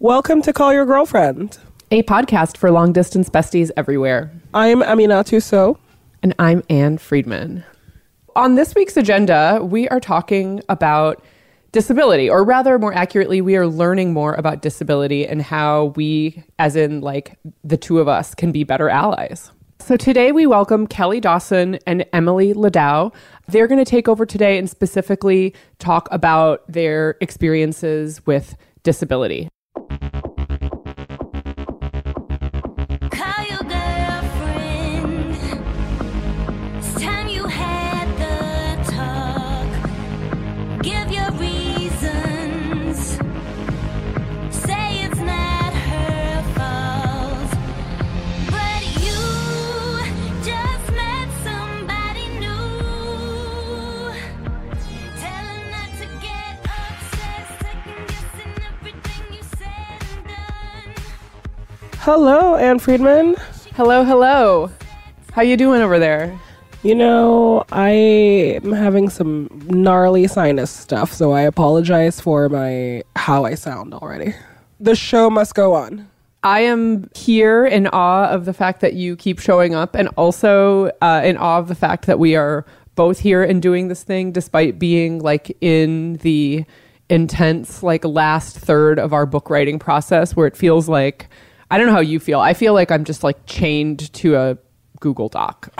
Welcome to Call Your Girlfriend. a podcast for long distance besties everywhere. I'm Aminatou Sow. And I'm Anne Friedman. On this week's agenda, we are talking about disability, or rather, more accurately, we are learning more about disability and how we, as in like the two of us, can be better allies. So today we welcome Kelly Dawson and Emily Ladau. They're going to take over today and specifically talk about their experiences with disability. Hello, Anne Friedman. Hello, hello. How you doing over there? You know, I am having some gnarly sinus stuff, so I apologize for my how I sound already. The show must go on. I am here in awe of the fact that you keep showing up and also uh, in awe of the fact that we are both here and doing this thing despite being like in the intense like last third of our book writing process where it feels like I don't know how you feel. I feel like I'm just like chained to a Google Doc.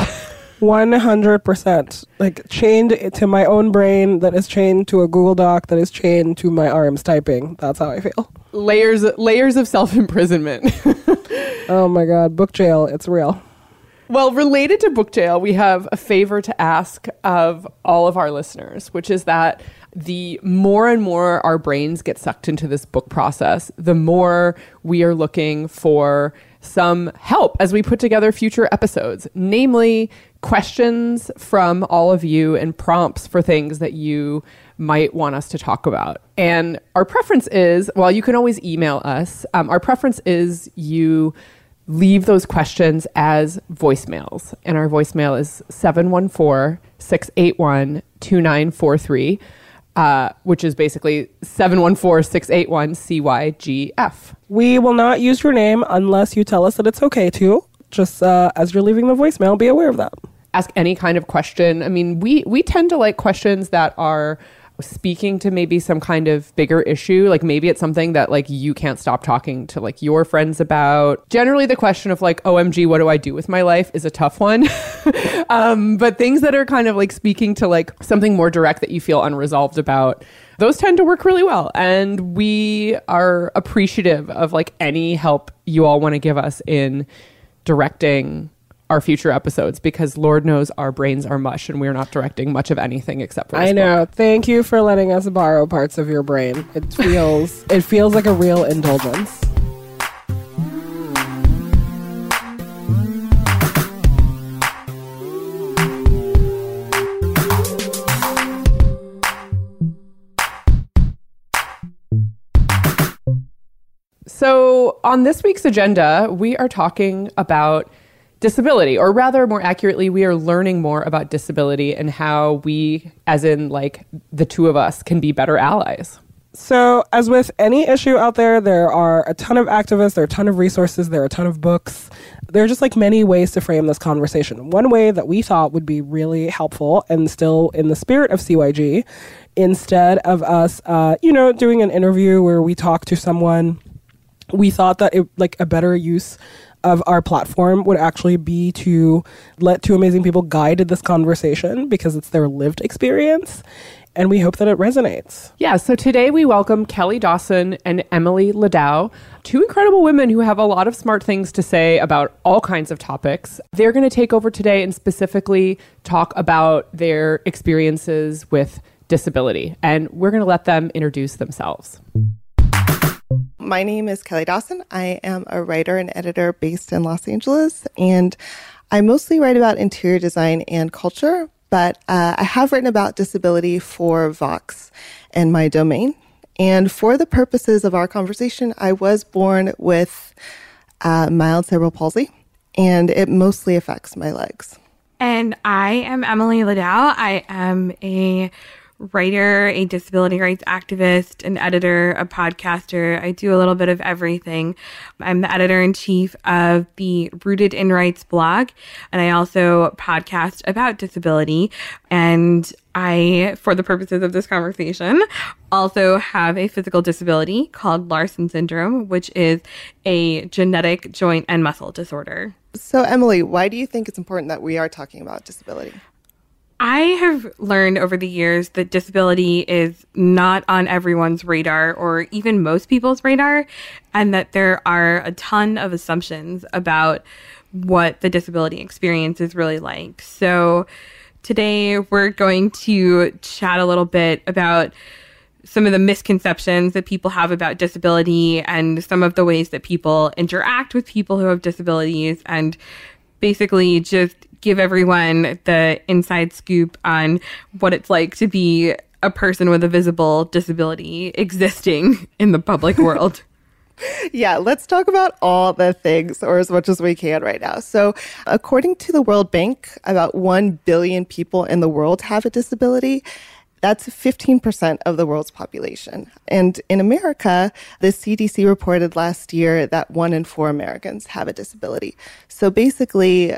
100%. Like chained to my own brain that is chained to a Google Doc that is chained to my arms typing. That's how I feel. layers layers of self-imprisonment. Oh my god, book jail, it's real. Well, related to book jail, we have a favor to ask of all of our listeners, which is that the more and more our brains get sucked into this book process, the more we are looking for some help as we put together future episodes, namely questions from all of you and prompts for things that you might want us to talk about. And our preference is, well, you can always email us. Um, our preference is you leave those questions as voicemails. And our voicemail is 714 681 2943, uh, which is basically 714 681 CYGF. We will not use your name unless you tell us that it's okay to. Just uh, as you're leaving the voicemail, be aware of that. Ask any kind of question. I mean, we, we tend to like questions that are speaking to maybe some kind of bigger issue like maybe it's something that like you can't stop talking to like your friends about. Generally the question of like omg what do i do with my life is a tough one. Um, but things that are kind of like speaking to like something more direct that you feel unresolved about those tend to work really well. And we are appreciative of like any help you all want to give us in directing our future episodes because lord knows our brains are mush and we're not directing much of anything except for this I book. know. Thank you for letting us borrow parts of your brain. It feels it feels like a real indulgence. So, on this week's agenda, we are talking about disability, or rather, more accurately, we are learning more about disability and how we, as in like the two of us, can be better allies. So, as with any issue out there, there are a ton of activists, there are a ton of resources, there are a ton of books. There are just like many ways to frame this conversation. One way that we thought would be really helpful and still in the spirit of CYG, instead of us, uh, you know, doing an interview where we talk to someone, we thought that it, like a better use of our platform would actually be to let two amazing people guide this conversation because it's their lived experience and we hope that it resonates. Yeah, so today we welcome Kelly Dawson and Emily Ladau, two incredible women who have a lot of smart things to say about all kinds of topics. They're going to take over today and specifically talk about their experiences with disability, and we're going to let them introduce themselves. My name is Kelly Dawson. I am a writer and editor based in Los Angeles, and I mostly write about interior design and culture, but uh, I have written about disability for Vox and MyDomaine. And for the purposes of our conversation, I was born with uh, mild cerebral palsy, and it mostly affects my legs. And I am Emily Ladau. I am a writer, a disability rights activist, an editor, a podcaster. I do a little bit of everything. I'm the editor in chief of the Rooted in Rights blog, and I also podcast about disability. And I, for the purposes of this conversation, also have a physical disability called Larsen syndrome, which is a genetic joint and muscle disorder. So, Emily, why do you think it's important that we are talking about disability? I have learned over the years that disability is not on everyone's radar or even most people's radar, and that there are a ton of assumptions about what the disability experience is really like. So, today we're going to chat a little bit about some of the misconceptions that people have about disability and some of the ways that people interact with people who have disabilities and basically just give everyone the inside scoop on what it's like to be a person with a visible disability existing in the public world. Yeah, let's talk about all the things, or as much as we can right now. So, according to the World Bank, about 1 billion people in the world have a disability. That's 15% of the world's population. And in America, the CDC reported last year that one in four Americans have a disability. So basically,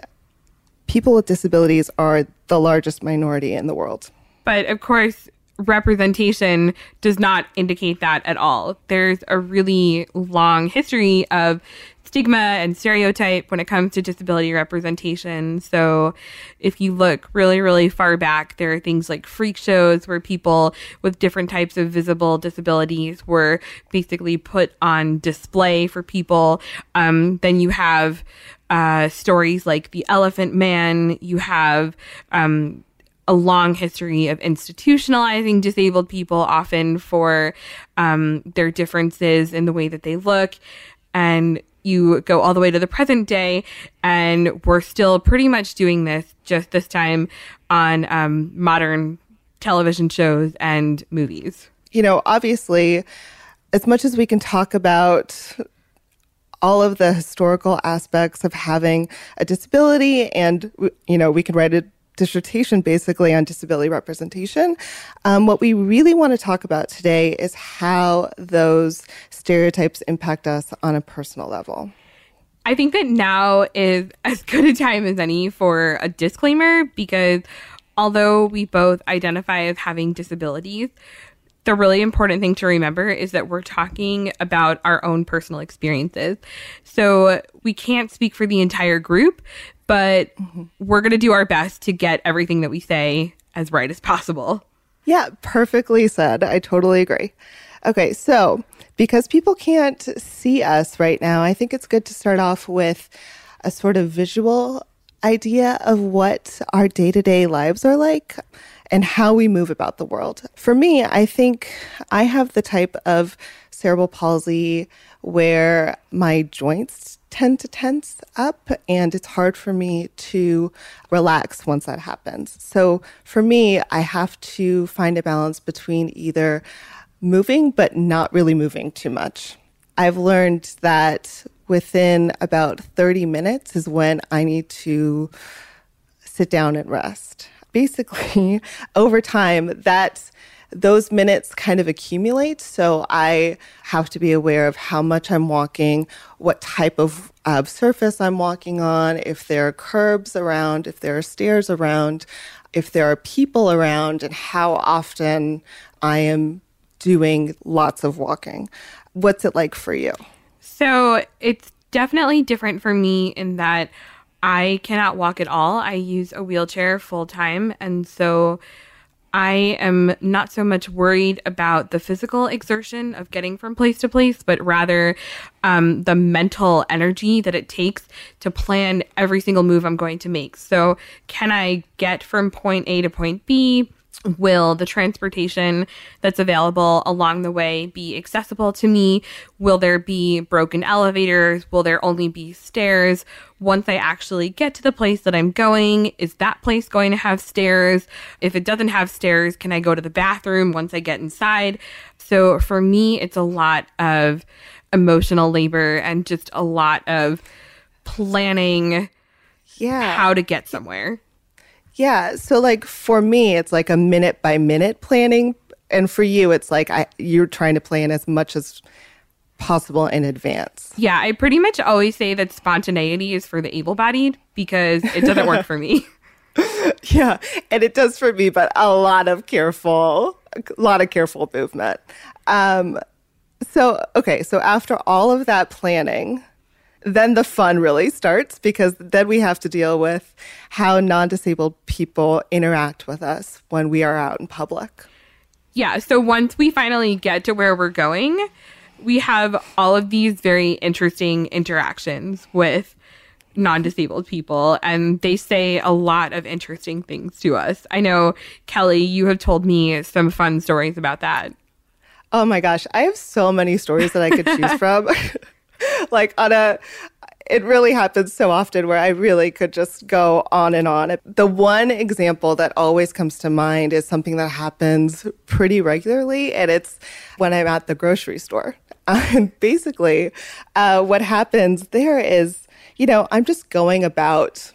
people with disabilities are the largest minority in the world. But of course, representation does not indicate that at all. There's a really long history of stigma and stereotype when it comes to disability representation. So, if you look really, really far back, there are things like freak shows where people with different types of visible disabilities were basically put on display for people. Um, then you have uh, stories like the Elephant Man. You have um, a long history of institutionalizing disabled people, often for um, their differences in the way that they look. And you go all the way to the present day, and we're still pretty much doing this, just this time on um, modern television shows and movies. You know, obviously, as much as we can talk about all of the historical aspects of having a disability and you know we can write a dissertation basically on disability representation. Um, what we really want to talk about today is how those stereotypes impact us on a personal level. I think that now is as good a time as any for a disclaimer because although we both identify as having disabilities, the really important thing to remember is that we're talking about our own personal experiences. So we can't speak for the entire group, but we're going to do our best to get everything that we say as right as possible. Yeah, perfectly said. I totally agree. Okay, so because people can't see us right now, I think it's good to start off with a sort of visual idea of what our day to day lives are like and how we move about the world. For me, I think I have the type of cerebral palsy where my joints tend to tense up and it's hard for me to relax once that happens. So for me, I have to find a balance between either moving but not really moving too much. I've learned that within about 30 minutes is when I need to sit down and rest. Basically, over time, that those minutes kind of accumulate. So I have to be aware of how much I'm walking, what type of uh, surface I'm walking on, if there are curbs around, if there are stairs around, if there are people around, and how often I am doing lots of walking. What's it like for you? So it's definitely different for me in that I cannot walk at all. I use a wheelchair full time. And so I am not so much worried about the physical exertion of getting from place to place, but rather um, the mental energy that it takes to plan every single move I'm going to make. So, can I get from point A to point B? Will the transportation that's available along the way be accessible to me? Will there be broken elevators? Will there only be stairs? Once I actually get to the place that I'm going, is that place going to have stairs? If it doesn't have stairs, can I go to the bathroom once I get inside? So for me, it's a lot of emotional labor and just a lot of planning Yeah. how to get somewhere. Yeah. So like for me, it's like a minute by minute planning. And for you, it's like I, you're trying to plan as much as possible in advance. Yeah, I pretty much always say that spontaneity is for the able bodied because it doesn't work for me. Yeah. And it does for me, but a lot of careful, a lot of careful movement. Um, so, okay. So after all of that planning, then the fun really starts because then we have to deal with how non disabled people interact with us when we are out in public. Yeah, so once we finally get to where we're going, we have all of these very interesting interactions with non disabled people, and they say a lot of interesting things to us. I know, Kelly, you have told me some fun stories about that. Oh my gosh, I have so many stories that I could choose from. like on a it really happens so often where I really could just go on and on. The one example that always comes to mind is something that happens pretty regularly, and it's when I'm at the grocery store. And basically, uh, what happens there is, you know, I'm just going about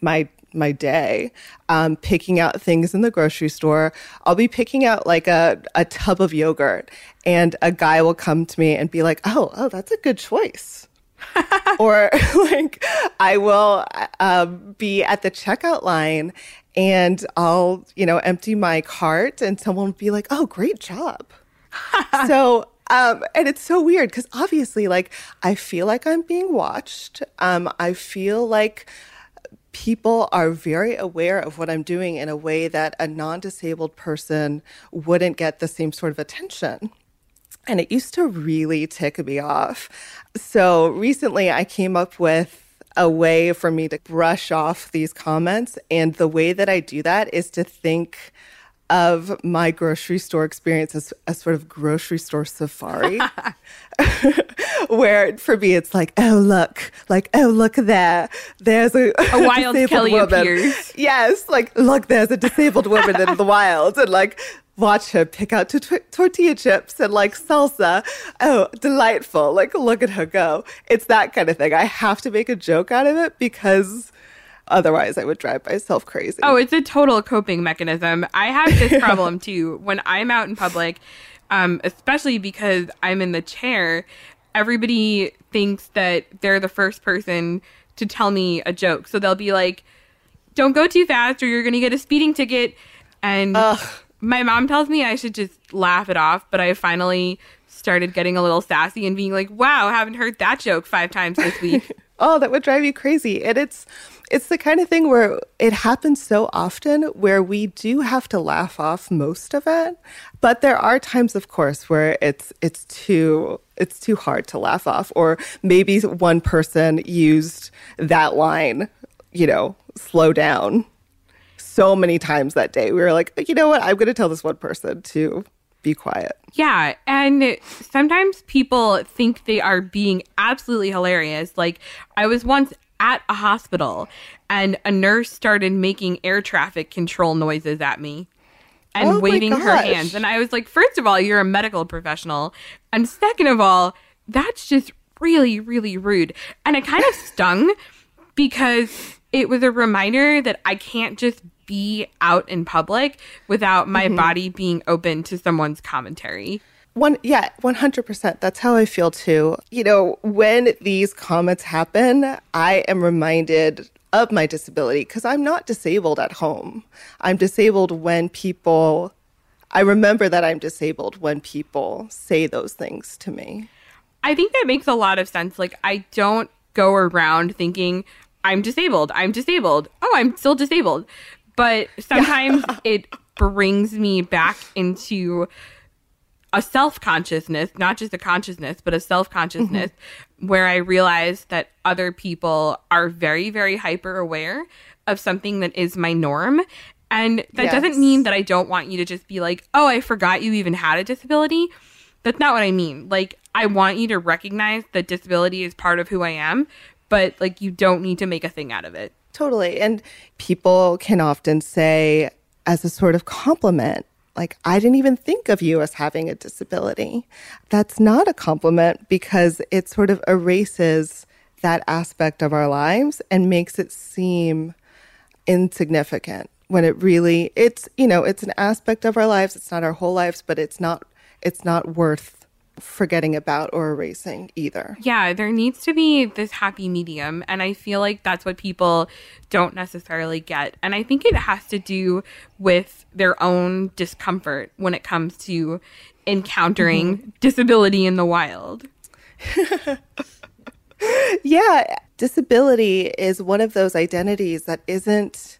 my my day um, picking out things in the grocery store i'll be picking out like a, a tub of yogurt and a guy will come to me and be like oh oh that's a good choice. Or like i will um, be at the checkout line and i'll you know empty my cart and someone will be like oh great job. So um, and it's so weird because obviously like i feel like i'm being watched. Um, i feel like people are very aware of what i'm doing in a way that a non-disabled person wouldn't get the same sort of attention and it used to really tick me off. So recently i came up with a way for me to brush off these comments and the way that i do that is to think of my grocery store experience as a sort of grocery store safari, where for me it's like, oh look, like oh look there, there's a, A wild disabled Kelly woman. appears. Yes, like look, there's a disabled woman in the wild, and like watch her pick out to tortilla chips and like salsa. Oh, delightful! Like look at her go. It's that kind of thing. I have to make a joke out of it because. Otherwise, I would drive myself crazy. Oh, it's a total coping mechanism. I have this problem too. When I'm out in public, um, especially because I'm in the chair, everybody thinks that they're the first person to tell me a joke. So they'll be like, don't go too fast or you're going to get a speeding ticket. And my mom tells me I should just laugh it off, but I finally started getting a little sassy and being like, wow, haven't heard that joke five times this week. oh that would drive you crazy and it's it's the kind of thing where it happens so often where we do have to laugh off most of it but there are times of course where it's it's too it's too hard to laugh off or maybe one person used that line you know slow down so many times that day. We were like you know what? I'm going to tell this one person to be quiet. Yeah, and sometimes people think they are being absolutely hilarious. Like I was once at a hospital and a nurse started making air traffic control noises at me and Oh waving her hands. And I was like, first of all, you're a medical professional, and second of all, that's just really really rude. And it kind of stung because it was a reminder that I can't just be out in public without my Mm-hmm. body being open to someone's commentary. One, yeah, 100%. That's how I feel too. You know, when these comments happen, I am reminded of my disability because I'm not disabled at home. I'm disabled when people, I remember that I'm disabled when people say those things to me. I think that makes a lot of sense. Like, I don't go around thinking, I'm disabled, I'm disabled, oh, I'm still disabled. But sometimes it brings me back into a self consciousness, not just a consciousness, but a self consciousness where I realize that other people are very, very hyper aware of something that is my norm. And that Yes. doesn't mean that I don't want you to just be like, oh, I forgot you even had a disability. That's not what I mean. Like, I want you to recognize that disability is part of who I am, but like, you don't need to make a thing out of it. Totally. And people can often say, as a sort of compliment, like, I didn't even think of you as having a disability. That's not a compliment because it sort of erases that aspect of our lives and makes it seem insignificant when it really it's you know it's an aspect of our lives it's not our whole lives but it's not it's not worth forgetting about or erasing either Yeah, there needs to be this happy medium. And I feel like that's what people don't necessarily get. And I think it has to do with their own discomfort when it comes to encountering mm-hmm. disability in the wild. yeah disability is one of those identities that isn't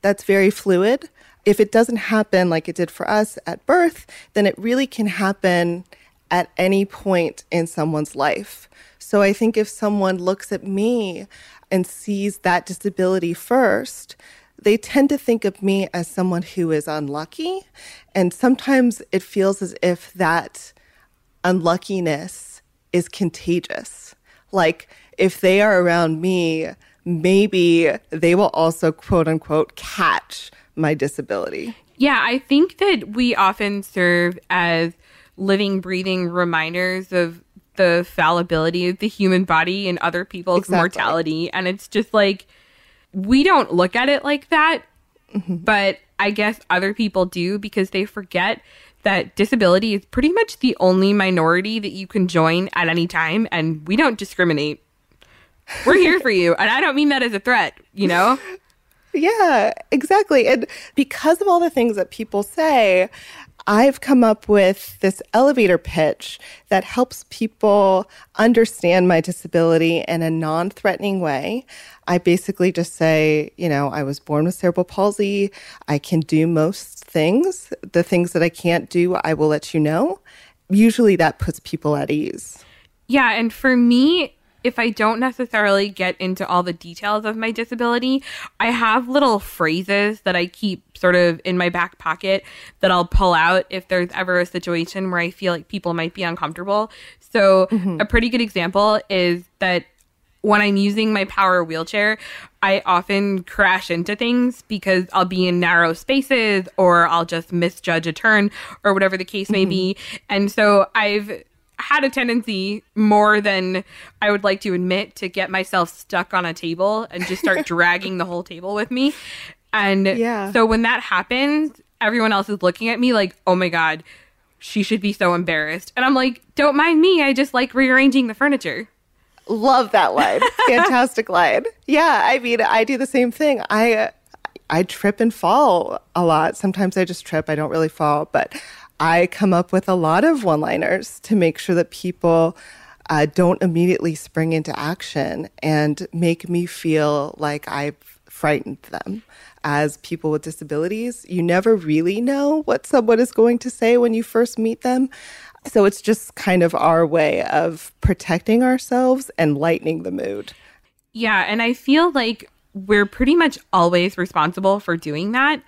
that's very fluid if it doesn't happen like it did for us at birth then it really can happen at any point in someone's life so i think if someone looks at me and sees that disability first they tend to think of me as someone who is unlucky and sometimes it feels as if that unluckiness is contagious. Like if they are around me, maybe they will also quote unquote catch my disability. Yeah, I think that we often serve as living, breathing reminders of the fallibility of the human body and other people's Exactly. mortality. And it's just like, we don't look at it like that, mm-hmm. but I guess other people do because they forget that disability is pretty much the only minority that you can join at any time. And we don't discriminate. We're here for you. And I don't mean that as a threat, you know? Yeah, exactly. And because of all the things that people say, I've come up with this elevator pitch that helps people understand my disability in a non threatening way. I basically just say, you know, I was born with cerebral palsy. I can do most things. The things that I can't do, I will let you know. Usually that puts people at ease. Yeah, and for me, if I don't necessarily get into all the details of my disability, I have little phrases that I keep sort of in my back pocket that I'll pull out if there's ever a situation where I feel like people might be uncomfortable. So, mm-hmm. a pretty good example is that when I'm using my power wheelchair, I often crash into things because I'll be in narrow spaces or I'll just misjudge a turn or whatever the case may mm-hmm. be. And so I've had a tendency more than I would like to admit to get myself stuck on a table and just start dragging the whole table with me. And Yeah. so when that happens, everyone else is looking at me like, oh my God, she should be so embarrassed. And I'm like, don't mind me. I just like rearranging the furniture. Love that line. Fantastic line. Yeah, I mean, I do the same thing. I I trip and fall a lot. Sometimes I just trip. I don't really fall, but I come up with a lot of one-liners to make sure that people uh, don't immediately spring into action and make me feel like I've frightened them. As people with disabilities, you never really know what someone is going to say when you first meet them. So it's just kind of our way of protecting ourselves and lightening the mood. Yeah, and I feel like we're pretty much always responsible for doing that,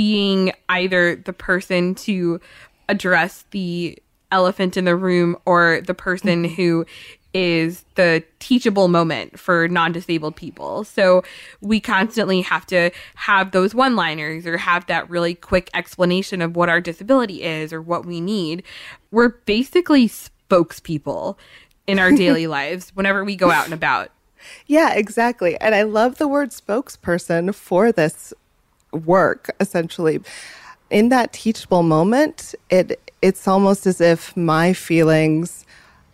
being either the person to address the elephant in the room or the person mm-hmm. who is the teachable moment for non-disabled people. So we constantly have to have those one-liners or have that really quick explanation of what our disability is or what we need. We're basically spokespeople in our daily lives whenever we go out and about. Yeah, exactly. And I love the word spokesperson for this work essentially. In that teachable moment, it it's almost as if my feelings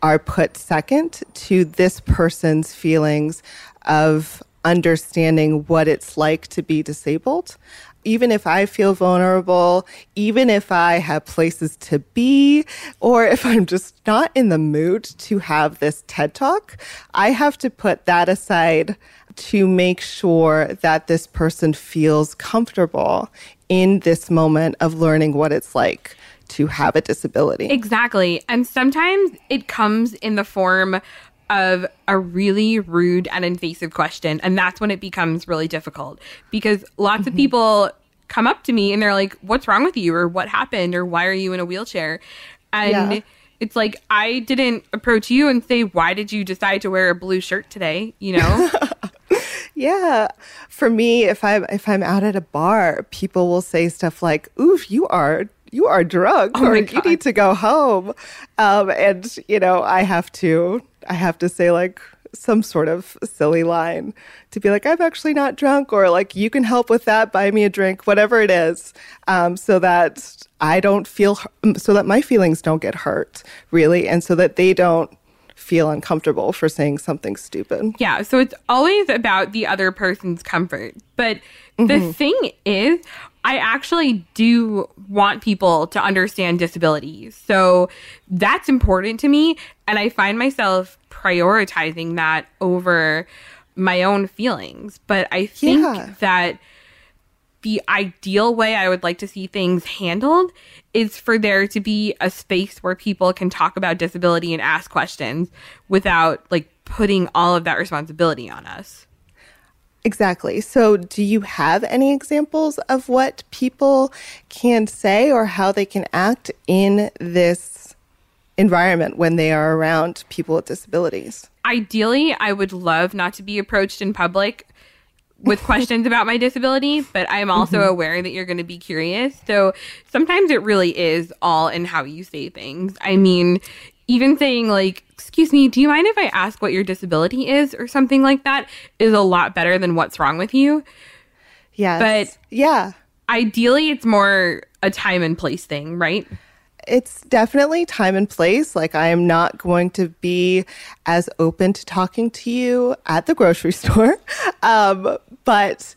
are put second to this person's feelings of understanding what it's like to be disabled. Even if I feel vulnerable, even if I have places to be, or if I'm just not in the mood to have this TED talk, I have to put that aside to make sure that this person feels comfortable in this moment of learning what it's like to have a disability. Exactly. And sometimes it comes in the form of a really rude and invasive question. And that's when it becomes really difficult because lots of mm-hmm. people come up to me and they're like, What's wrong with you? Or what happened? Or why are you in a wheelchair? And Yeah. it's like, I didn't approach you and say, Why did you decide to wear a blue shirt today? You know? Yeah. For me, if I'm if I'm out at a bar, people will say stuff like, "Oof, you are you are drunk, Oh or you need to go home," um, and you know, I have to I have to say like, some sort of silly line to be like, I'm actually not drunk, or like, you can help with that, buy me a drink, whatever it is, um, so that I don't feel, so that my feelings don't get hurt, really, and so that they don't feel uncomfortable for saying something stupid. Yeah, so it's always about the other person's comfort. But the mm-hmm. thing is, I actually do want people to understand disabilities. So that's important to me. And I find myself prioritizing that over my own feelings. But I think Yeah. that the ideal way I would like to see things handled is for there to be a space where people can talk about disability and ask questions without like putting all of that responsibility on us. Exactly. So, do you have any examples of what people can say or how they can act in this environment when they are around people with disabilities? Ideally, I would love not to be approached in public with questions about my disability, but I am also mm-hmm. aware that you're going to be curious. So sometimes it really is all in how you say things. I mean, even saying like, "Excuse me, do you mind if I ask what your disability is?" or something like that is a lot better than what's wrong with you. Yes. But- yeah, Ideally, it's more a time and place thing, right? It's definitely time and place. Like, I am not going to be as open to talking to you at the grocery store. Um, but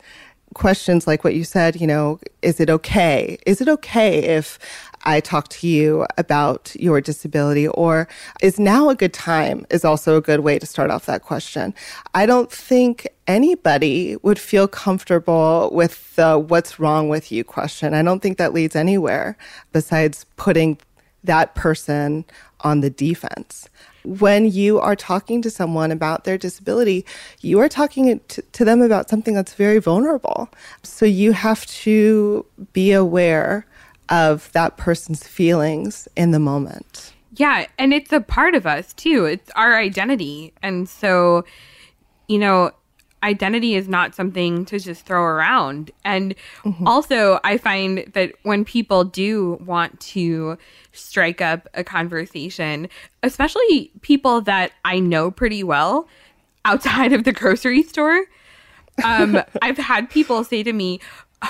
questions like what you said, you know, is it okay? Is it okay if I talk to you about your disability? Or is now a good time? Is also a good way to start off that question. I don't think anybody would feel comfortable with the what's wrong with you question. I don't think that leads anywhere besides putting that person on the defense. When you are talking to someone about their disability, you are talking to, to them about something that's very vulnerable. So you have to be aware of that person's feelings in the moment. Yeah, and it's a part of us too. It's our identity. And so, you know, identity is not something to just throw around. And also, I find that when people do want to strike up a conversation, especially people that I know pretty well outside of the grocery store, um, I've had people say to me,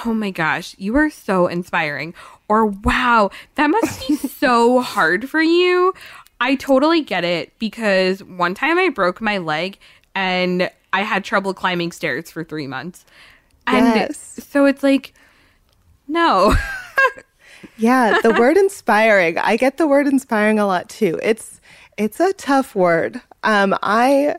Oh my gosh, you are so inspiring. Or wow, that must be so hard for you. I totally get it because one time I broke my leg and I had trouble climbing stairs for three months. And Yes. so it's like, no. Yeah, the word inspiring. I get the word inspiring a lot too. It's it's a tough word. Um, I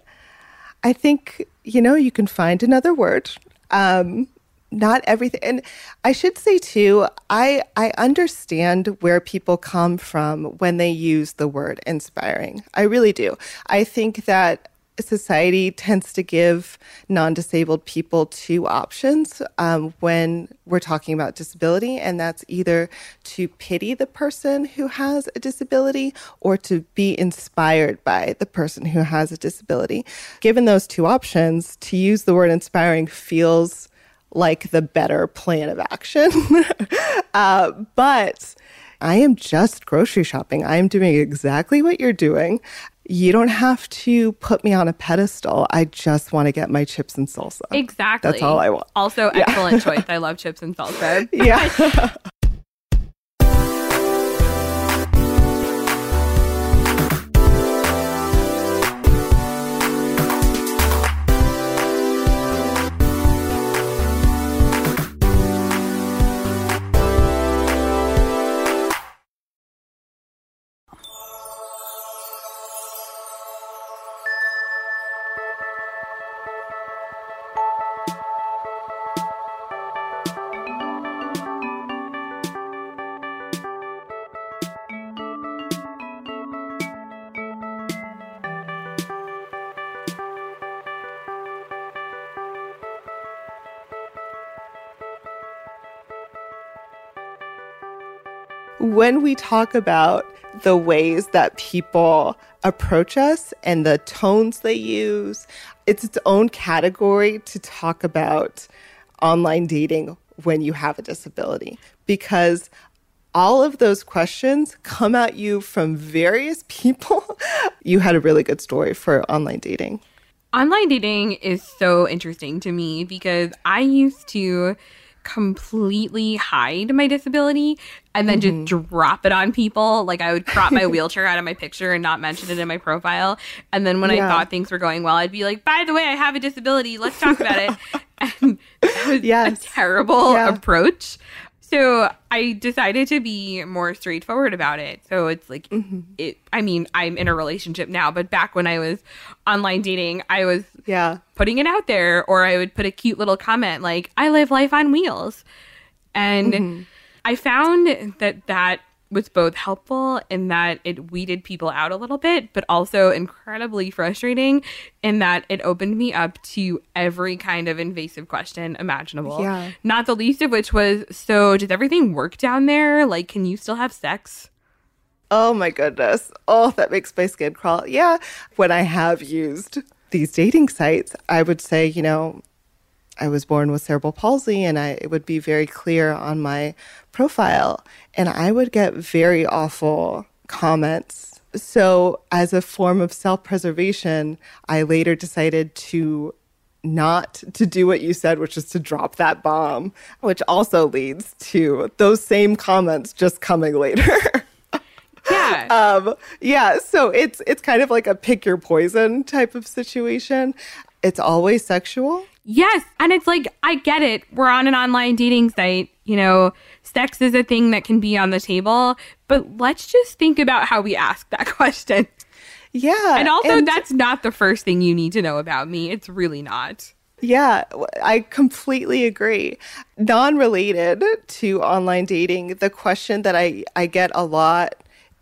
I think you know you can find another word. Um, not everything, and I should say too. I I understand where people come from when they use the word inspiring. I really do. I think that society tends to give non-disabled people two options um, when we're talking about disability and that's either to pity the person who has a disability or to be inspired by the person who has a disability given those two options to use the word inspiring feels like the better plan of action uh, but I am just grocery shopping. I am doing exactly what you're doing. You don't have to put me on a pedestal. I just want to get my chips and salsa. exactly. That's all I want. Also, excellent choice. I love chips and salsa. Yeah. when we talk about the ways that people approach us and the tones they use, it's its own category to talk about online dating when you have a disability because all of those questions come at you from various people. you had a really good story for online dating. Online dating is so interesting to me because I used to completely hide my disability and then just mm-hmm. drop it on people. Like I would crop my wheelchair out of my picture and not mention it in my profile. And then when I thought things were going well, I'd be like, by the way, I have a disability. Let's talk about it. And that was Yes. a terrible Yeah. approach. So I decided to be more straightforward about it. So it's like mm-hmm. it I mean, I'm in a relationship now, but back when I was online dating, I was Yeah. putting it out there or I would put a cute little comment like I live life on wheels. And mm-hmm. I found that that was both helpful in that it weeded people out a little bit, but also incredibly frustrating in that it opened me up to every kind of invasive question imaginable. Yeah. Not the least of which was so, does everything work down there? Like, can you still have sex? Oh my goodness. Oh, that makes my skin crawl. Yeah. When I have used these dating sites, I would say, you know, I was born with cerebral palsy and I it would be very clear on my profile and I would get very awful comments. So, as a form of self-preservation, I later decided to not to do what you said, which is to drop that bomb, which also leads to those same comments just coming later. Yeah. um yeah so it's it's kind of like a pick your poison type of situation it's always sexual Yes. And it's like, I get it. We're on an online dating site. You know, sex is a thing that can be on the table. But let's just think about how we ask that question. yeah And also, that's not the first thing you need to know about me. It's really not. yeah I completely agree non-related to online dating the question that i i get a lot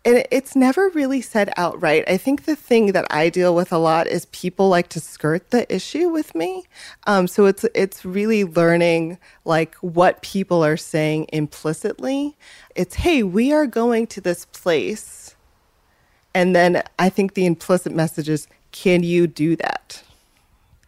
and it's never really said outright. I think the thing that I deal with a lot is people like to skirt the issue with me. Um, so it's it's really learning like what people are saying implicitly. It's hey, we are going to this place, and then I think the implicit message is, can you do that?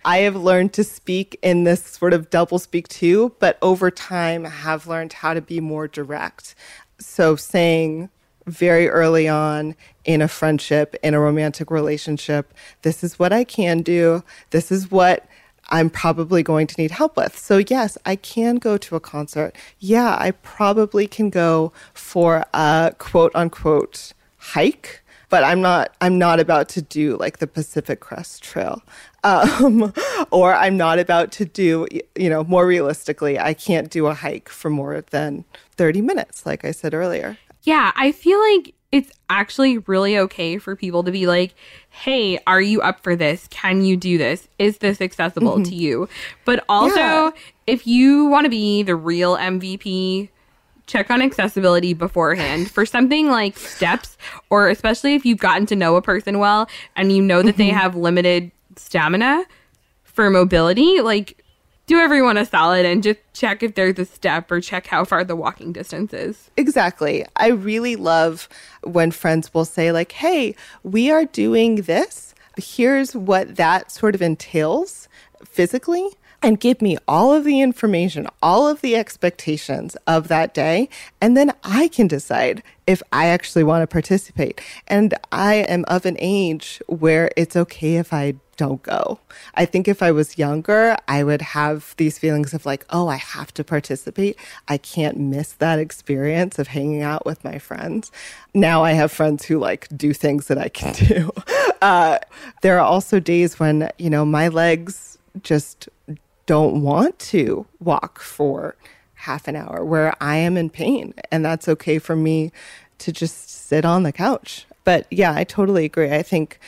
I have learned to speak in this sort of double speak too, but over time have learned how to be more direct. So saying very early on in a friendship, in a romantic relationship, this is what I can do. This is what I'm probably going to need help with. So, yes, I can go to a concert. Yeah, I probably can go for a quote unquote hike but I'm not I'm not about to do like the Pacific Crest Trail. Um, or I'm not about to do you know, more realistically, I can't do a hike for more than 30 minutes like I said earlier. Yeah. I feel like it's actually really okay for people to be like, hey, are you up for this? Can you do this? Is this accessible mm-hmm. to you? But also, Yeah. if you want to be the real MVP, check on accessibility beforehand for something like steps, or especially if you've gotten to know a person well and you know that they mm-hmm. have limited stamina for mobility, like do everyone a solid and just check if there's a step or check how far the walking distance is. Exactly. I really love when friends will say, like, hey, we are doing this. Here's what that sort of entails physically. And give me all of the information, all of the expectations of that day. And then I can decide if I actually want to participate. And I am of an age where it's okay if I don't go. I think if I was younger, I would have these feelings of like, oh, I have to participate. I can't miss that experience of hanging out with my friends. Now I have friends who like do things that I can do. Uh, there are also days when, you know, my legs just don't want to walk for half an hour where I am in pain. And that's okay for me to just sit on the couch. But yeah, I totally agree. I think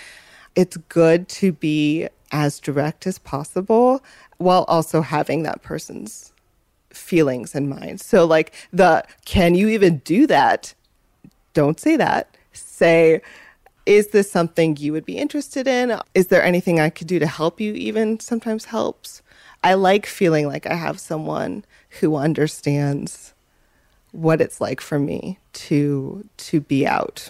it's good to be as direct as possible while also having that person's feelings in mind. So, like, the can you even do that? Don't say that. Say, is this something you would be interested in? Is there anything I could do to help you? Even sometimes helps. I like feeling like I have someone who understands what it's like for me to to be out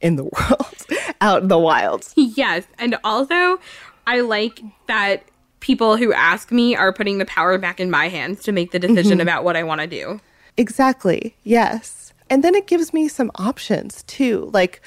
in the world, out in the wild. Yes. And also, I like that people who ask me are putting the power back in my hands to make the mm-hmm. decision about what I want to do. Exactly. Yes. And then it gives me some options too. Like,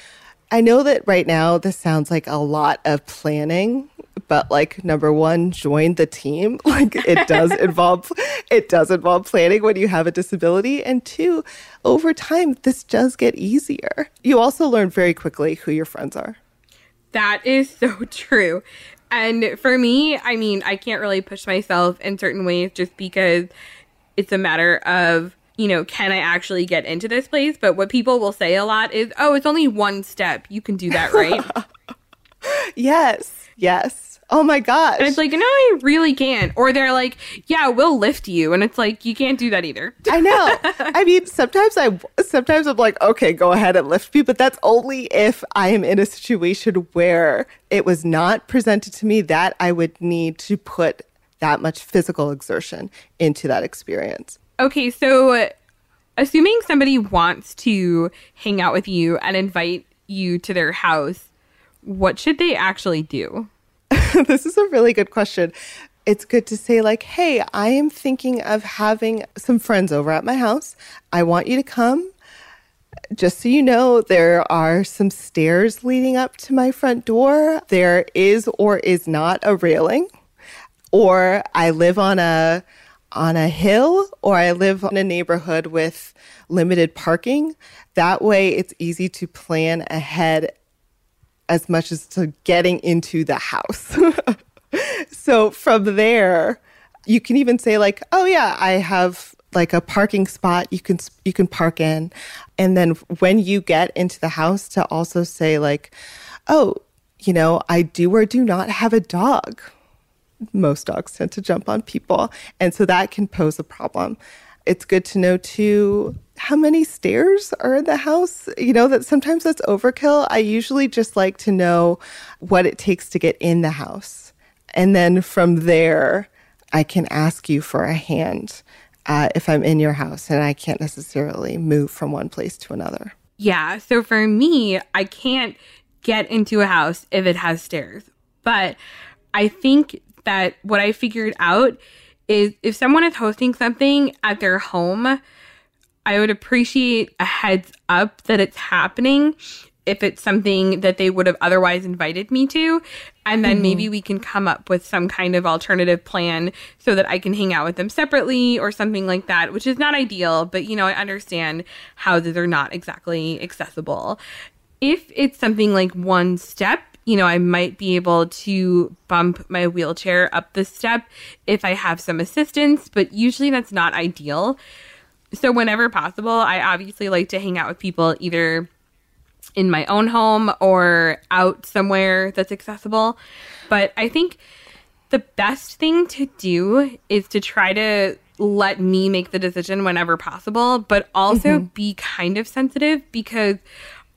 I know that right now this sounds like a lot of planning, but like number one, join the team. Like it does involve it does involve planning when you have a disability. And two, over time, this does get easier. You also learn very quickly who your friends are. That is so true. And for me, I mean, I can't really push myself in certain ways just because it's a matter of, you know, can I actually get into this place? But what people will say a lot is, oh, it's only one step. You can do that, right? Yes. Yes. Oh my gosh. and it's like, no, I really can't. Or they're like, yeah, we'll lift you. And it's like, you can't do that either. I know. I mean, sometimes I sometimes I'm like, okay, go ahead and lift me, but that's only if I am in a situation where it was not presented to me that I would need to put that much physical exertion into that experience. Okay, so assuming somebody wants to hang out with you and invite you to their house, what should they actually do? this is a really good question. It's good to say, like, hey, I am thinking of having some friends over at my house. I want you to come. Just so you know, there are some stairs leading up to my front door. There is or is not a railing. Or I live on a on a hill or I live in a neighborhood with limited parking. That way it's easy to plan ahead as much as to getting into the house. so from there, you can even say like, "Oh yeah, I have like a parking spot you can you can park in." And then when you get into the house to also say like, "Oh, you know, I do or do not have a dog." Most dogs tend to jump on people, and so that can pose a problem. It's good to know too how many stairs are in the house. You know, that sometimes that's overkill. I usually just like to know what it takes to get in the house. And then from there, I can ask you for a hand uh, if I'm in your house and I can't necessarily move from one place to another. Yeah, so for me, I can't get into a house if it has stairs. But I think that what I figured out is if someone is hosting something at their home, I would appreciate a heads up that it's happening if it's something that they would have otherwise invited me to. And then maybe mm-hmm. we can come up with some kind of alternative plan so that I can hang out with them separately or something like that, which is not ideal, but you know, I understand houses are not exactly accessible. If it's something like one step, you know, I might be able to bump my wheelchair up the step if I have some assistance, but usually that's not ideal. So, whenever possible, I obviously like to hang out with people either in my own home or out somewhere that's accessible. But I think the best thing to do is to try to let me make the decision whenever possible, but also mm-hmm. be kind of sensitive because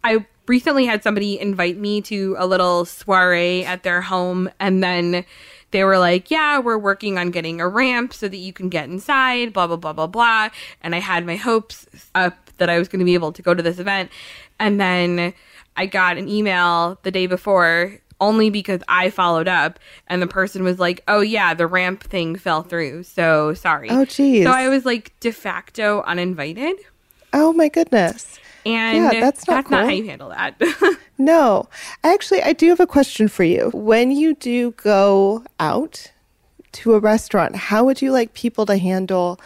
I recently had somebody invite me to a little soiree at their home and then they were like, Yeah, we're working on getting a ramp so that you can get inside, blah, blah, blah, blah, blah. And I had my hopes up that I was going to be able to go to this event. And then I got an email the day before only because I followed up and the person was like, Oh, yeah, the ramp thing fell through. So sorry. Oh, geez. So I was like de facto uninvited. Oh my goodness. And Yeah, that's not how cool. you handle that. No, actually, I do have a question for you. When you do go out to a restaurant, how would you like people to handle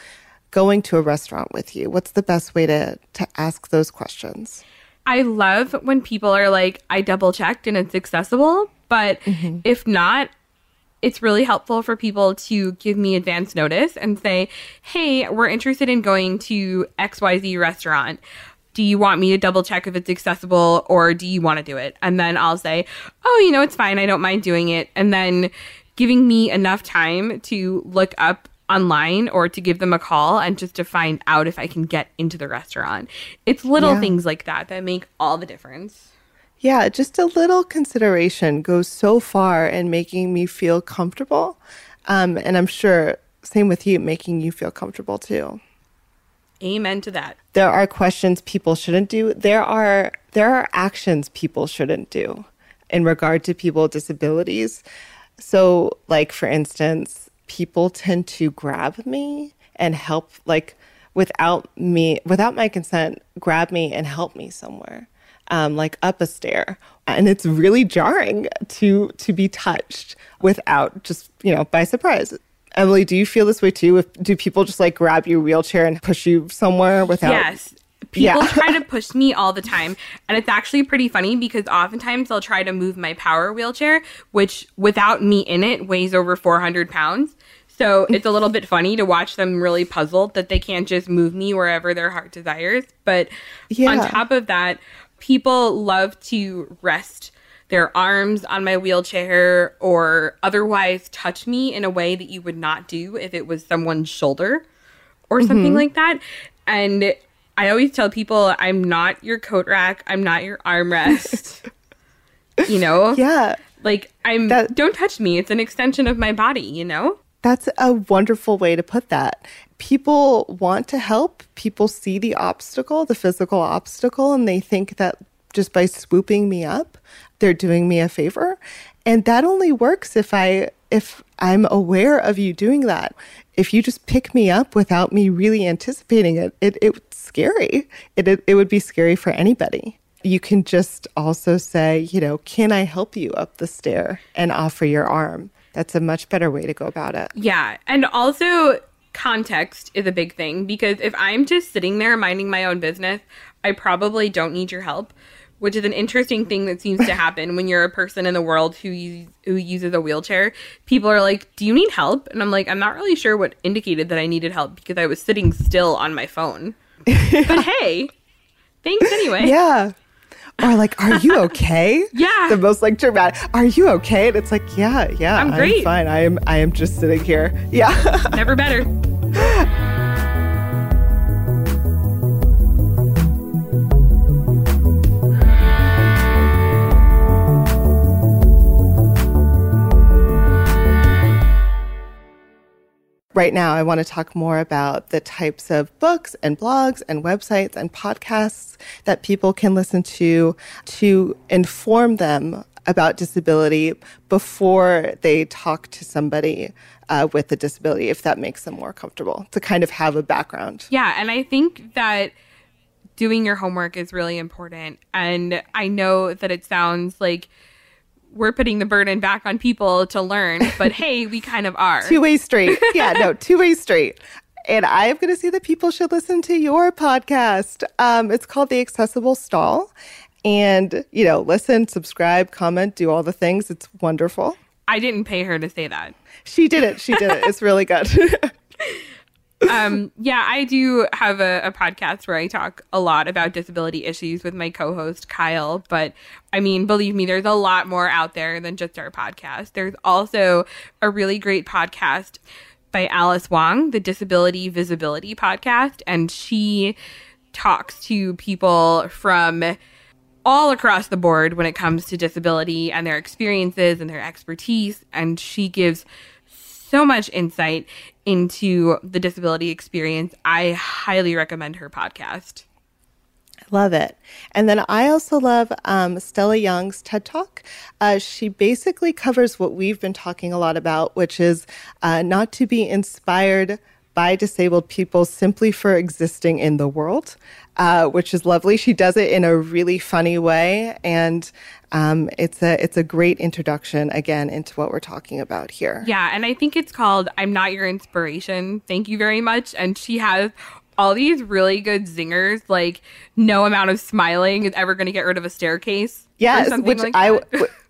going to a restaurant with you? What's the best way to, to ask those questions? I love when people are like, I double checked and it's accessible. But mm-hmm. if not, it's really helpful for people to give me advance notice and say, hey, we're interested in going to XYZ restaurant. Do you want me to double check if it's accessible or do you want to do it? And then I'll say, oh, you know, it's fine. I don't mind doing it. And then giving me enough time to look up online or to give them a call and just to find out if I can get into the restaurant. It's little Yeah. things like that that make all the difference. Yeah, just a little consideration goes so far in making me feel comfortable. Um, and I'm sure, same with you, making you feel comfortable too. Amen to that. there are questions people shouldn't do there are there are actions people shouldn't do in regard to people with disabilities so like for instance people tend to grab me and help like without me without my consent grab me and help me somewhere um, like up a stair. And it's really jarring to to be touched without just, you know, by surprise. Emily, do you feel this way too? If do people just like grab your wheelchair and push you somewhere without Yes. People Yeah. try to push me all the time. And it's actually pretty funny because oftentimes they'll try to move my power wheelchair, which without me in it weighs over 400 pounds. So it's a little bit funny to watch them really puzzled that they can't just move me wherever their heart desires. But Yeah. on top of that, people love to rest their arms on my wheelchair or otherwise touch me in a way that you would not do if it was someone's shoulder or something mm-hmm. like that. And I always tell people I'm not your coat rack, I'm not your armrest. you know? Yeah. Like I'm That- don't touch me. It's an extension of my body, you know? That's a wonderful way to put that. People want to help. People see the obstacle, the physical obstacle, and they think that just by swooping me up, they're doing me a favor. And that only works if I if I'm aware of you doing that. If you just pick me up without me really anticipating it, it it's scary. It, it it would be scary for anybody. You can just also say, you know, can I help you up the stair and offer your arm? That's a much better way to go about it. Yeah. And also context is a big thing because if I'm just sitting there minding my own business, I probably don't need your help. Which is an interesting thing that seems to happen when you're a person in the world who use, who uses a wheelchair. People are like, "Do you need help?" And I'm like, "I'm not really sure what indicated that I needed help because I was sitting still on my phone." but hey, thanks anyway. Yeah. Or like, are you okay? Yeah. The most like dramatic. Are you okay? And it's like, yeah, yeah, I'm great. fine. I am. I am just sitting here. Yeah. Never better. Right now, I want to talk more about the types of books and blogs and websites and podcasts that people can listen to to inform them about disability before they talk to somebody uh, with a disability, if that makes them more comfortable to kind of have a background. Yeah, and I think that doing your homework is really important. And I know that it sounds like we're putting the burden back on people to learn, but hey, we kind of are. Two way street. Yeah, no, two way street. And I am going to say that people should listen to your podcast. Um, it's called The Accessible Stall. And, you know, listen, subscribe, comment, do all the things. It's wonderful. I didn't pay her to say that. She did it. She did it. It's really good. um, yeah, I do have a, a podcast where I talk a lot about disability issues with my co-host Kyle. But I mean, believe me, there's a lot more out there than just our podcast. There's also a really great podcast by Alice Wong, the Disability Visibility podcast, and she talks to people from all across the board when it comes to disability and their experiences and their expertise. And she gives so much insight into the disability experience. I highly recommend her podcast. I love it. And then I also love um, Stella Young's TED Talk. Uh, she basically covers what we've been talking a lot about, which is uh, not to be inspired by disabled people simply for existing in the world, uh, which is lovely. She does it in a really funny way, and um, it's a it's a great introduction again into what we're talking about here. Yeah, and I think it's called I'm Not Your Inspiration. Thank you very much. And she has all these really good zingers, like no amount of smiling is ever going to get rid of a staircase. Yes, which like I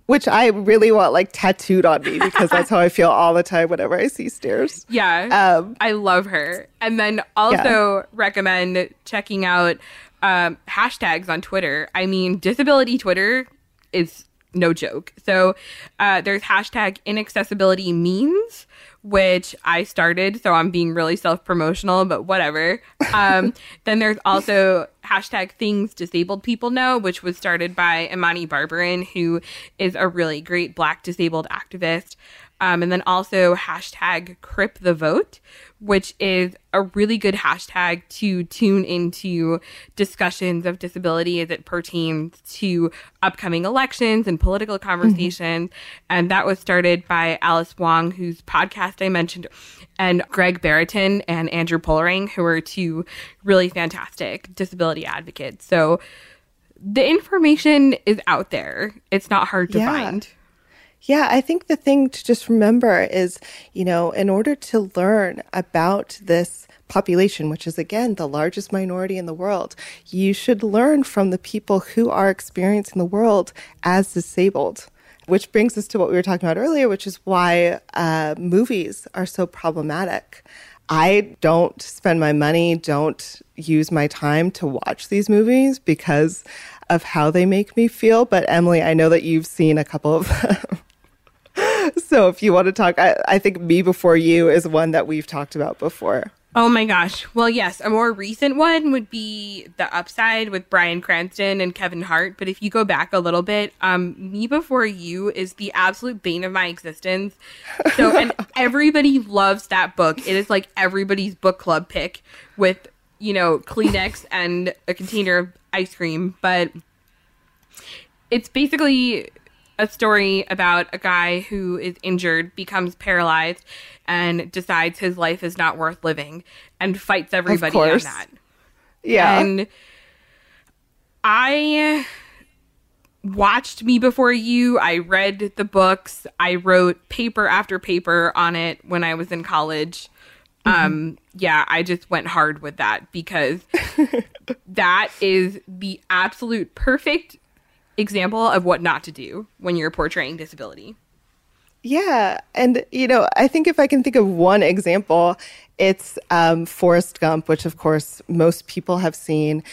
which I really want like tattooed on me because that's how I feel all the time whenever I see stairs. Yeah. Um, I love her. And then also recommend checking out um, hashtags on Twitter. I mean, disability Twitter is no joke. So uh, there's hashtag inaccessibility means, which I started. So I'm being really self promotional, but whatever. Um, then there's also hashtag things disabled people know, which was started by Imani Barbarin, who is a really great black disabled activist. Um, and then also hashtag Crip the Vote, which is a really good hashtag to tune into discussions of disability as it pertains to upcoming elections and political mm-hmm. conversations. And that was started by Alice Wong, whose podcast I mentioned, and Greg Beratan and Andrew Pulrang, who are two really fantastic disability advocates. So the information is out there. It's not hard to Yeah. find. Yeah, I think the thing to just remember is, you know, in order to learn about this population, which is again the largest minority in the world, you should learn from the people who are experiencing the world as disabled. Which brings us to what we were talking about earlier, which is why uh, movies are so problematic. I don't spend my money, don't use my time to watch these movies because of how they make me feel. But Emily, I know that you've seen a couple of. so if you want to talk, I, I think Me Before You is one that we've talked about before. Oh my gosh. Well, yes, a more recent one would be The Upside with Bryan Cranston and Kevin Hart. But if you go back a little bit, um, Me Before You is the absolute bane of my existence. So, and everybody loves that book. It is like everybody's book club pick with, you know, Kleenex and a container of ice cream. But it's basically a story about a guy who is injured, becomes paralyzed, and decides his life is not worth living and fights everybody on that. Yeah. And I watched Me Before You. I read the books. I wrote paper after paper on it when I was in college. Um, yeah, I just went hard with that because that is the absolute perfect example of what not to do when you're portraying disability. Yeah, and you know, I think if I can think of one example, it's um, Forrest Gump, which of course most people have seen.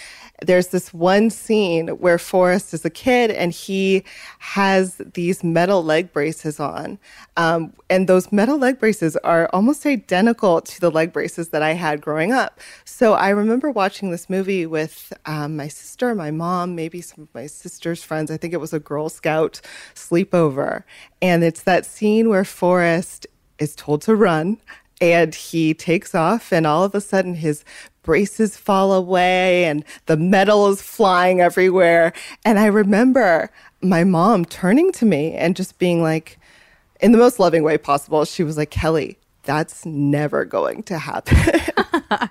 There's this one scene where Forrest is a kid and he has these metal leg braces on, um, and those metal leg braces are almost identical to the leg braces that I had growing up. So I remember watching this movie with um, my sister, my mom, maybe some of my sister's friends. I think it was a Girl Scout sleepover. And it's that scene where Forrest is told to run and he takes off, and all of a sudden his braces fall away and the metal is flying everywhere. And I remember my mom turning to me and just being like, in the most loving way possible, she was like, Kelly, that's never going to happen.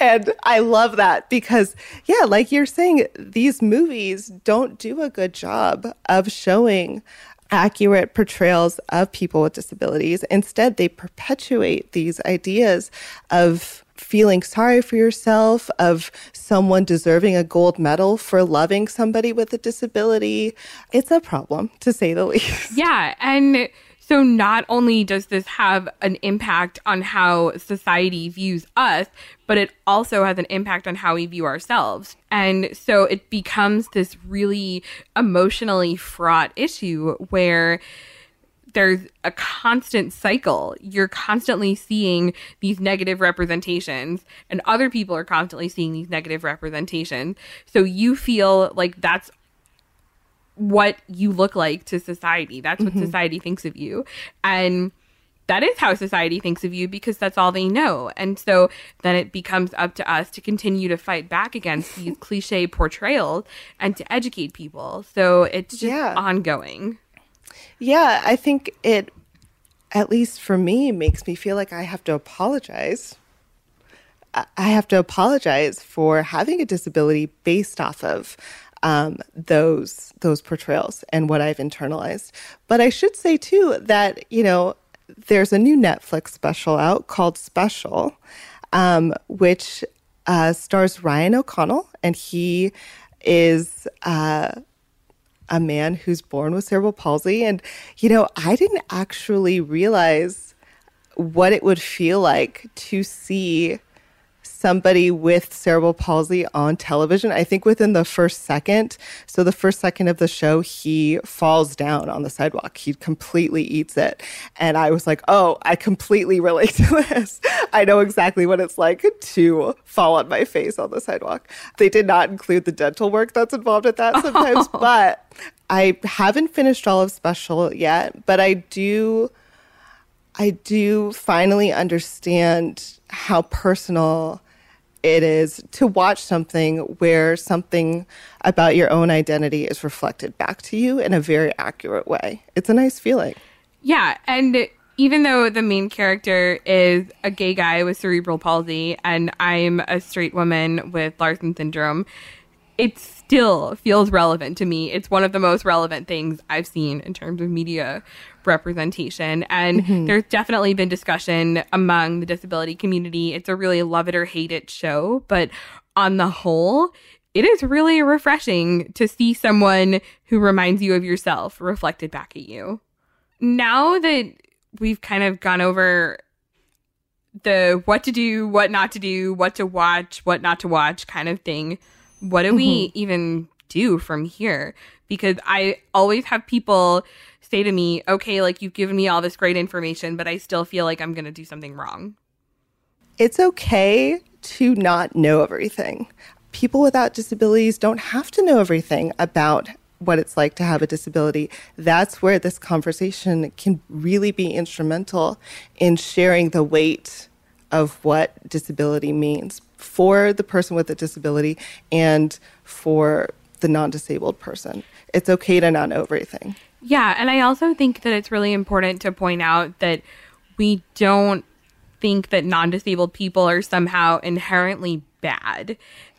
and I love that because, yeah, like you're saying, these movies don't do a good job of showing accurate portrayals of people with disabilities. Instead, they perpetuate these ideas of feeling sorry for yourself, of someone deserving a gold medal for loving somebody with a disability. It's a problem, to say the least. Yeah, and so not only does this have an impact on how society views us, but it also has an impact on how we view ourselves. And so it becomes this really emotionally fraught issue where there's a constant cycle. You're constantly seeing these negative representations, and other people are constantly seeing these negative representations. So you feel like that's what you look like to society. That's what mm-hmm. society thinks of you. And that is how society thinks of you because that's all they know. And so then it becomes up to us to continue to fight back against these cliche portrayals and to educate people. So it's just Yeah. ongoing. Yeah, I think it, at least for me, makes me feel like I have to apologize. I have to apologize for having a disability based off of um, those those portrayals and what I've internalized. But I should say too that you know there's a new Netflix special out called Special, um, which uh, stars Ryan O'Connell, and he is. Uh, a man who's born with cerebral palsy. And, you know, I didn't actually realize what it would feel like to see somebody with cerebral palsy on television. I think within the first second, so the first second of the show, he falls down on the sidewalk. He completely eats it. And I was like, oh, I completely relate to this. I know exactly what it's like to fall on my face on the sidewalk. They did not include the dental work that's involved at that sometimes, but I haven't finished all of special yet, but I do I do finally understand how personal it is to watch something where something about your own identity is reflected back to you in a very accurate way. It's a nice feeling. Yeah, and even though the main character is a gay guy with cerebral palsy and I'm a straight woman with Larsen syndrome, it still feels relevant to me. It's one of the most relevant things I've seen in terms of media representation. And mm-hmm. there's definitely been discussion among the disability community. It's a really love it or hate it show, but on the whole, it is really refreshing to see someone who reminds you of yourself reflected back at you. Now that we've kind of gone over the what to do, what not to do, what to watch, what not to watch kind of thing, what do we mm-hmm. even do from here? Because I always have people say to me, okay, like you've given me all this great information, but I still feel like I'm going to do something wrong. It's okay to not know everything. People without disabilities don't have to know everything about what it's like to have a disability. That's where this conversation can really be instrumental in sharing the weight of what disability means for the person with a disability and for the non disabled person. It's okay to not know everything. Yeah, and I also think that it's really important to point out that we don't think that non disabled people are somehow inherently bad.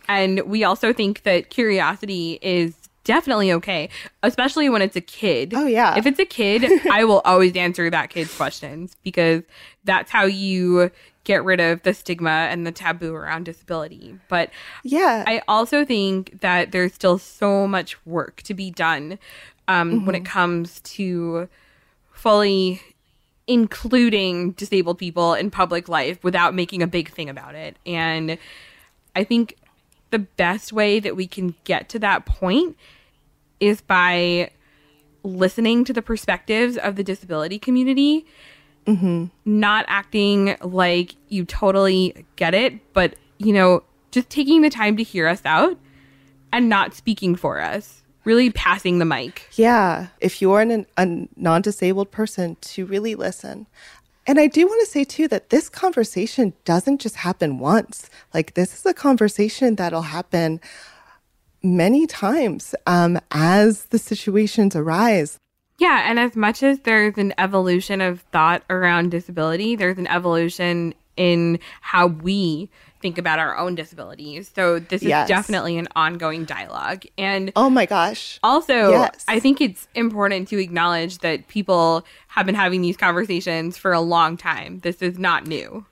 And we also think that curiosity is definitely okay, especially when it's a kid. Oh, yeah. If it's a kid, I will always answer that kid's questions because that's how you get rid of the stigma and the taboo around disability. But Yeah. I also think that there's still so much work to be done um, when it comes to fully including disabled people in public life without making a big thing about it. And I think the best way that we can get to that point is by listening to the perspectives of the disability community not acting like you totally get it, but you know, just taking the time to hear us out and not speaking for us, really passing the mic. Yeah, if you're an, a non disabled person, to really listen. And I do want to say too that this conversation doesn't just happen once. Like, this is a conversation that'll happen many times um, as the situations arise. Yeah, and as much as there's an evolution of thought around disability, there's an evolution in how we think about our own disabilities. So this is definitely an ongoing dialogue. And Oh my gosh. Also, Yes. I think it's important to acknowledge that people have been having these conversations for a long time. This is not new.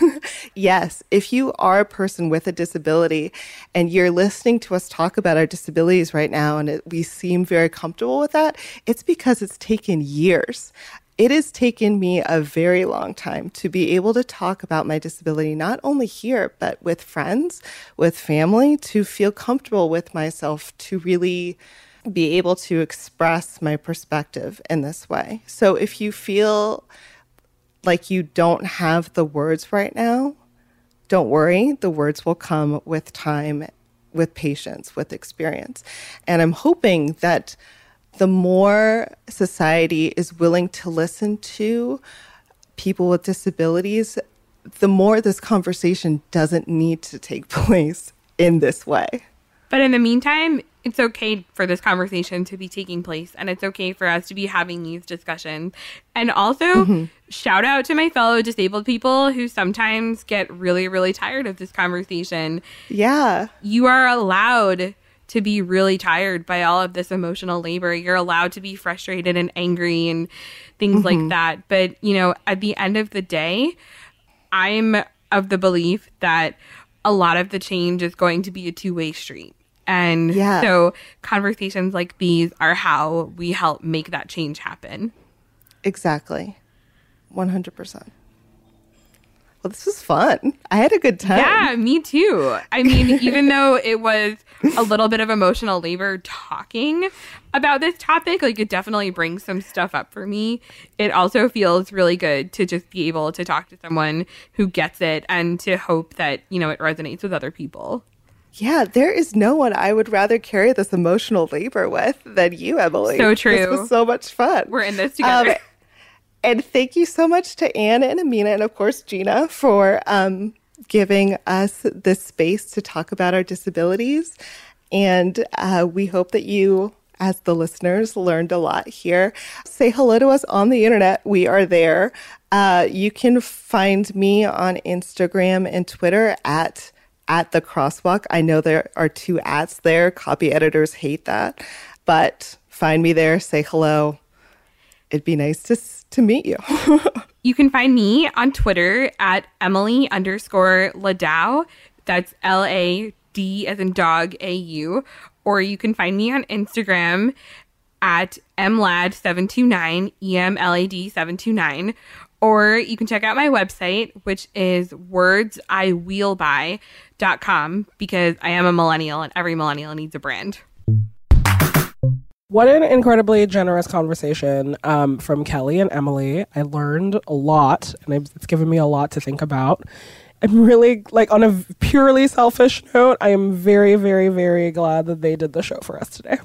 Yes, if you are a person with a disability and you're listening to us talk about our disabilities right now and it, we seem very comfortable with that, it's because it's taken years. It has taken me a very long time to be able to talk about my disability, not only here, but with friends, with family, to feel comfortable with myself, to really be able to express my perspective in this way. So if you feel like you don't have the words right now, don't worry. The words will come with time, with patience, with experience. And I'm hoping that the more society is willing to listen to people with disabilities, the more this conversation doesn't need to take place in this way. But in the meantime, it's okay for this conversation to be taking place and it's okay for us to be having these discussions. And also, mm-hmm. shout out to my fellow disabled people who sometimes get really, really tired of this conversation. Yeah. you are allowed to be really tired by all of this emotional labor. You're allowed to be frustrated and angry and things like that. But, you know, at the end of the day, I'm of the belief that a lot of the change is going to be a two way street. And Yeah. so conversations like these are how we help make that change happen. Exactly. 100%. Well, this was fun. I had a good time. Yeah, me too. I mean, even though it was a little bit of emotional labor talking about this topic, like it definitely brings some stuff up for me. It also feels really good to just be able to talk to someone who gets it and to hope that, you know, it resonates with other people. Yeah, there is no one I would rather carry this emotional labor with than you, Emily. So This true. was so much fun. We're in this together. Um, and thank you so much to Ann and Amina and, of course, Gina for um, giving us this space to talk about our disabilities. And uh, we hope that you, as the listeners, learned a lot here. Say hello to us on the internet. We are there. Uh, you can find me on Instagram and Twitter at at the crosswalk. I know there are two ats there. Copy editors hate that, but find me there. Say hello. It'd be nice to to meet you. You can find me on Twitter at Emily underscore Ladau. That's L A D as in dog A U. Or you can find me on Instagram at mlad729, E M L A D 729. Or you can check out my website, which is wordsiwheelby.com because I am a millennial and every millennial needs a brand. What an incredibly generous conversation um, from Kelly and Emily. I learned a lot, and it's given me a lot to think about. I'm really, like, on a purely selfish note, I am very, very, very glad that they did the show for us today.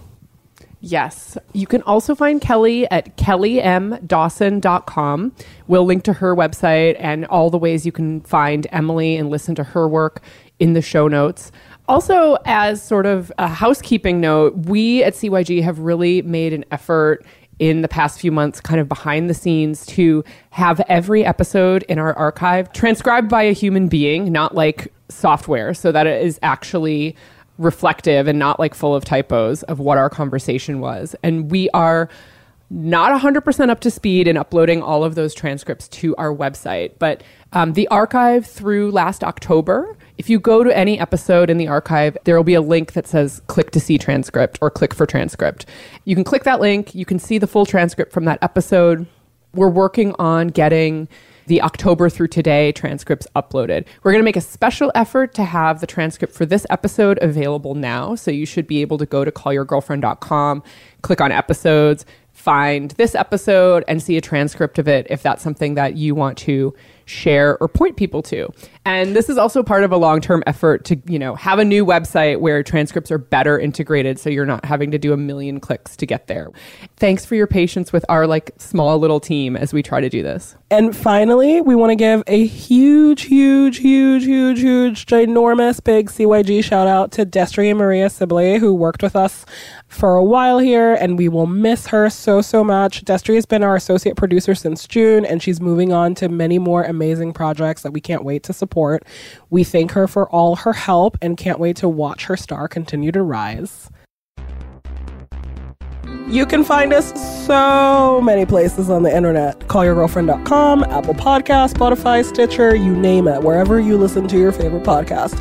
Yes. You can also find Kelly at kellymdawson.com. We'll link to her website and all the ways you can find Emily and listen to her work in the show notes. Also, as sort of a housekeeping note, we at CYG have really made an effort in the past few months, kind of behind the scenes, to have every episode in our archive transcribed by a human being, not like software, so that it is actually reflective and not like full of typos of what our conversation was. And we are not 100% up to speed in uploading all of those transcripts to our website, but um, the archive through last October, if you go to any episode in the archive, there will be a link that says click to see transcript or click for transcript. You can click that link, you can see the full transcript from that episode. We're working on getting the October through today transcripts uploaded. We're going to make a special effort to have the transcript for this episode available now. So you should be able to go to callyourgirlfriend.com, click on episodes, find this episode, and see a transcript of it if that's something that you want to share or point people to. And this is also part of a long-term effort to, you know, have a new website where transcripts are better integrated so you're not having to do a million clicks to get there. Thanks for your patience with our like small little team as we try to do this. And finally, we want to give a huge, huge, huge, huge, huge, ginormous big CYG shout out to Destry and Maria Sibley, who worked with us for a while here, and we will miss her so, so much. Destry has been our associate producer since June, and she's moving on to many more amazing projects that we can't wait to support. We thank her for all her help and can't wait to watch her star continue to rise. You can find us so many places on the internet. Callyourgirlfriend.com, Apple Podcast, Spotify, Stitcher, you name it, wherever you listen to your favorite podcast.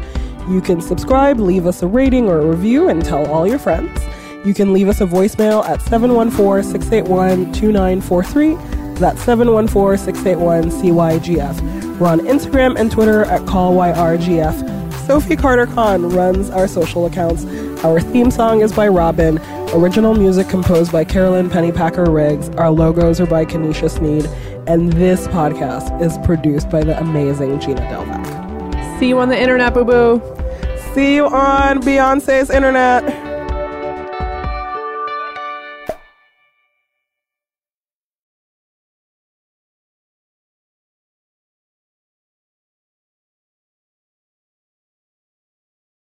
You can subscribe, leave us a rating or a review, and tell all your friends. You can leave us a voicemail at 714 681 2943. That's 714 681 CYGF. We're on Instagram and Twitter at CallYRGF. Sophie Carter Kahn runs our social accounts. Our theme song is by Robyn. Original music composed by Carolyn Pennypacker Riggs. Our logos are by Kenesha Sneed. And this podcast is produced by the amazing Gina Delvac. See you on the internet, boo boo. See you on Beyonce's internet.